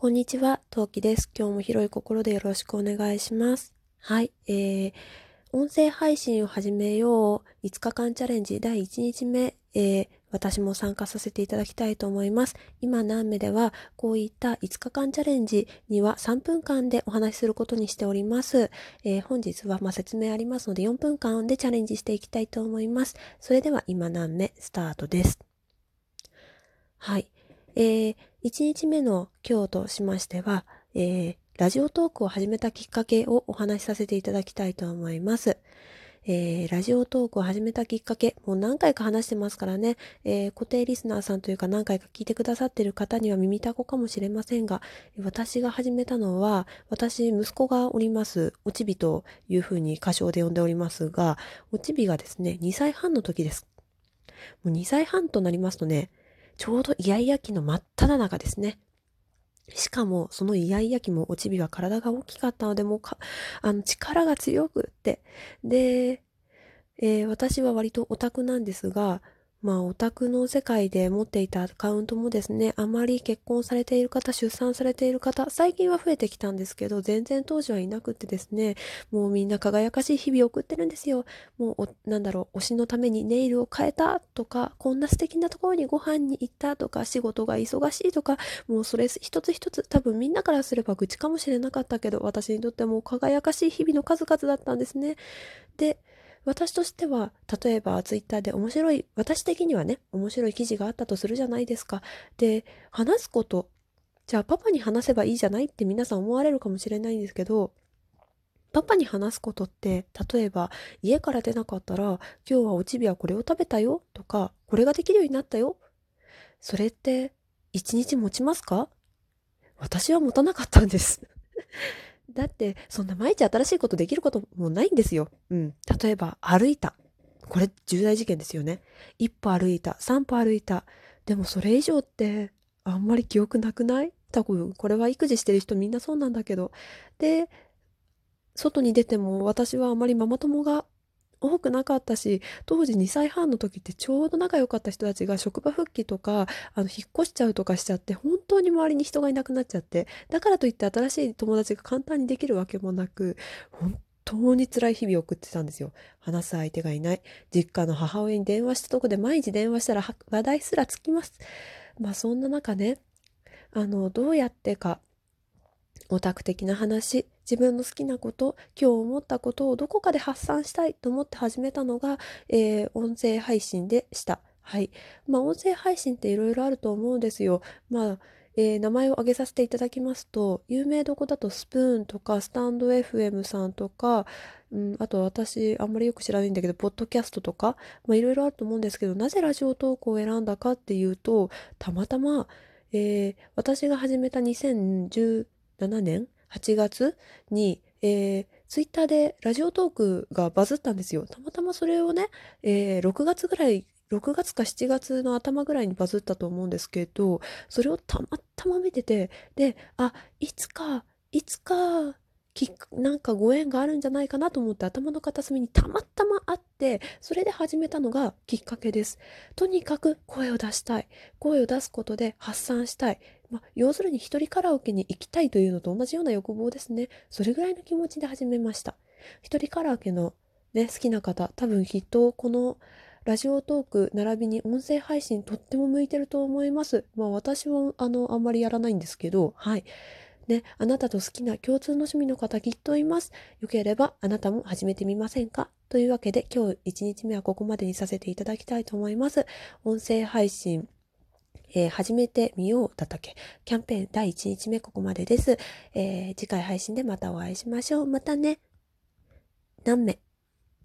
こんにちは、トウキです。今日も広い心でよろしくお願いします。はい、えー、音声配信を始めよう5日間チャレンジ第1日目、えー、私も参加させていただきたいと思います。今何目ではこういった5日間チャレンジには3分間でお話しすることにしております。えー、本日はま説明ありますので4分間でチャレンジしていきたいと思います。それでは今何目スタートです。はい。えー、1日目の今日としましては、えー、ラジオトークを始めたきっかけをお話しさせていただきたいと思います。えー、ラジオトークを始めたきっかけ、もう何回か話してますからね、えー、固定リスナーさんというか何回か聞いてくださってる方には耳たこかもしれませんが、私が始めたのは、私、息子がおります、おちびというふうに歌唱で呼んでおりますが、おちびがですね、2歳半の時です。もう2歳半となりますとね、ちょうどイヤイヤ期の真っ只中ですね。しかも、そのイヤイヤ期もおちびは体が大きかったので、もうか、あの、力が強くって。で、えー、私は割とオタクなんですが、まあ、オタクの世界で持っていたアカウントもですね、あまり結婚されている方、出産されている方、最近は増えてきたんですけど、全然当時はいなくてですね、もうみんな輝かしい日々を送ってるんですよ。もう、なんだろう、推しのためにネイルを変えたとか、こんな素敵なところにご飯に行ったとか、仕事が忙しいとか、もうそれ一つ一つ、多分みんなからすれば愚痴かもしれなかったけど、私にとっても輝かしい日々の数々だったんですね。で、私としては、例えばツイッターで面白い、私的にはね、面白い記事があったとするじゃないですか。で、話すこと、じゃあパパに話せばいいじゃないって皆さん思われるかもしれないんですけど、パパに話すことって、例えば家から出なかったら、今日はおちびはこれを食べたよとか、これができるようになったよ。それって一日持ちますか？私は持たなかったんですだって、そんな毎日新しいことできることもないんですよ。うん。例えば、歩いた。これ、重大事件ですよね。一歩歩いた。三歩歩いた。でも、それ以上って、あんまり記憶なくない？多分、これは育児してる人みんなそうなんだけど。で、外に出ても私はあまりママ友が多くなかったし、当時2歳半の時ってちょうど仲良かった人たちが職場復帰とか、あの、引っ越しちゃうとかしちゃって、本当に周りに人がいなくなっちゃって、だからといって新しい友達が簡単にできるわけもなく、本当に辛い日々を送ってたんですよ。話す相手がいない。実家の母親に電話したとこで毎日電話したら話題すらつきます。まあそんな中ね、あの、どうやってか、オタク的な話、自分の好きなこと、今日思ったことをどこかで発散したいと思って始めたのが、えー、音声配信でした。はい。まあ、音声配信っていろいろあると思うんですよ。まあ、えー、名前を挙げさせていただきますと、有名どこだとスプーンとか、スタンド FM さんとか、うん、あと私、あんまりよく知らないんだけど、ポッドキャストとか、いろいろあると思うんですけど、なぜラジオトークを選んだかっていうと、たまたま、えー、私が始めた2017年8月に、えー、ツイッターでラジオトークがバズったんですよ。たまたまそれをね、えー、6月ぐらい、6月か7月の頭ぐらいにバズったと思うんですけど、それをたまたま見てて、で、あ、いつか、いつか、なんかご縁があるんじゃないかなと思って頭の片隅にたまたまあってそれで始めたのがきっかけです。とにかく声を出したい。声を出すことで発散したい、ま要するに一人カラオケに行きたいというのと同じような欲望ですね。それぐらいの気持ちで始めました。一人カラオケのね好きな方多分きっとこのラジオトーク並びに音声配信とっても向いてると思います。まあ私はあのあんまりやらないんですけど、はい。ね、あなたと好きな共通の趣味の方きっといます。よければあなたも始めてみませんか？というわけで今日1日目はここまでにさせていただきたいと思います。音声配信えー、始めてみようだったっけキャンペーン第1日目ここまでです。えー、次回配信でまたお会いしましょう。またね。何名？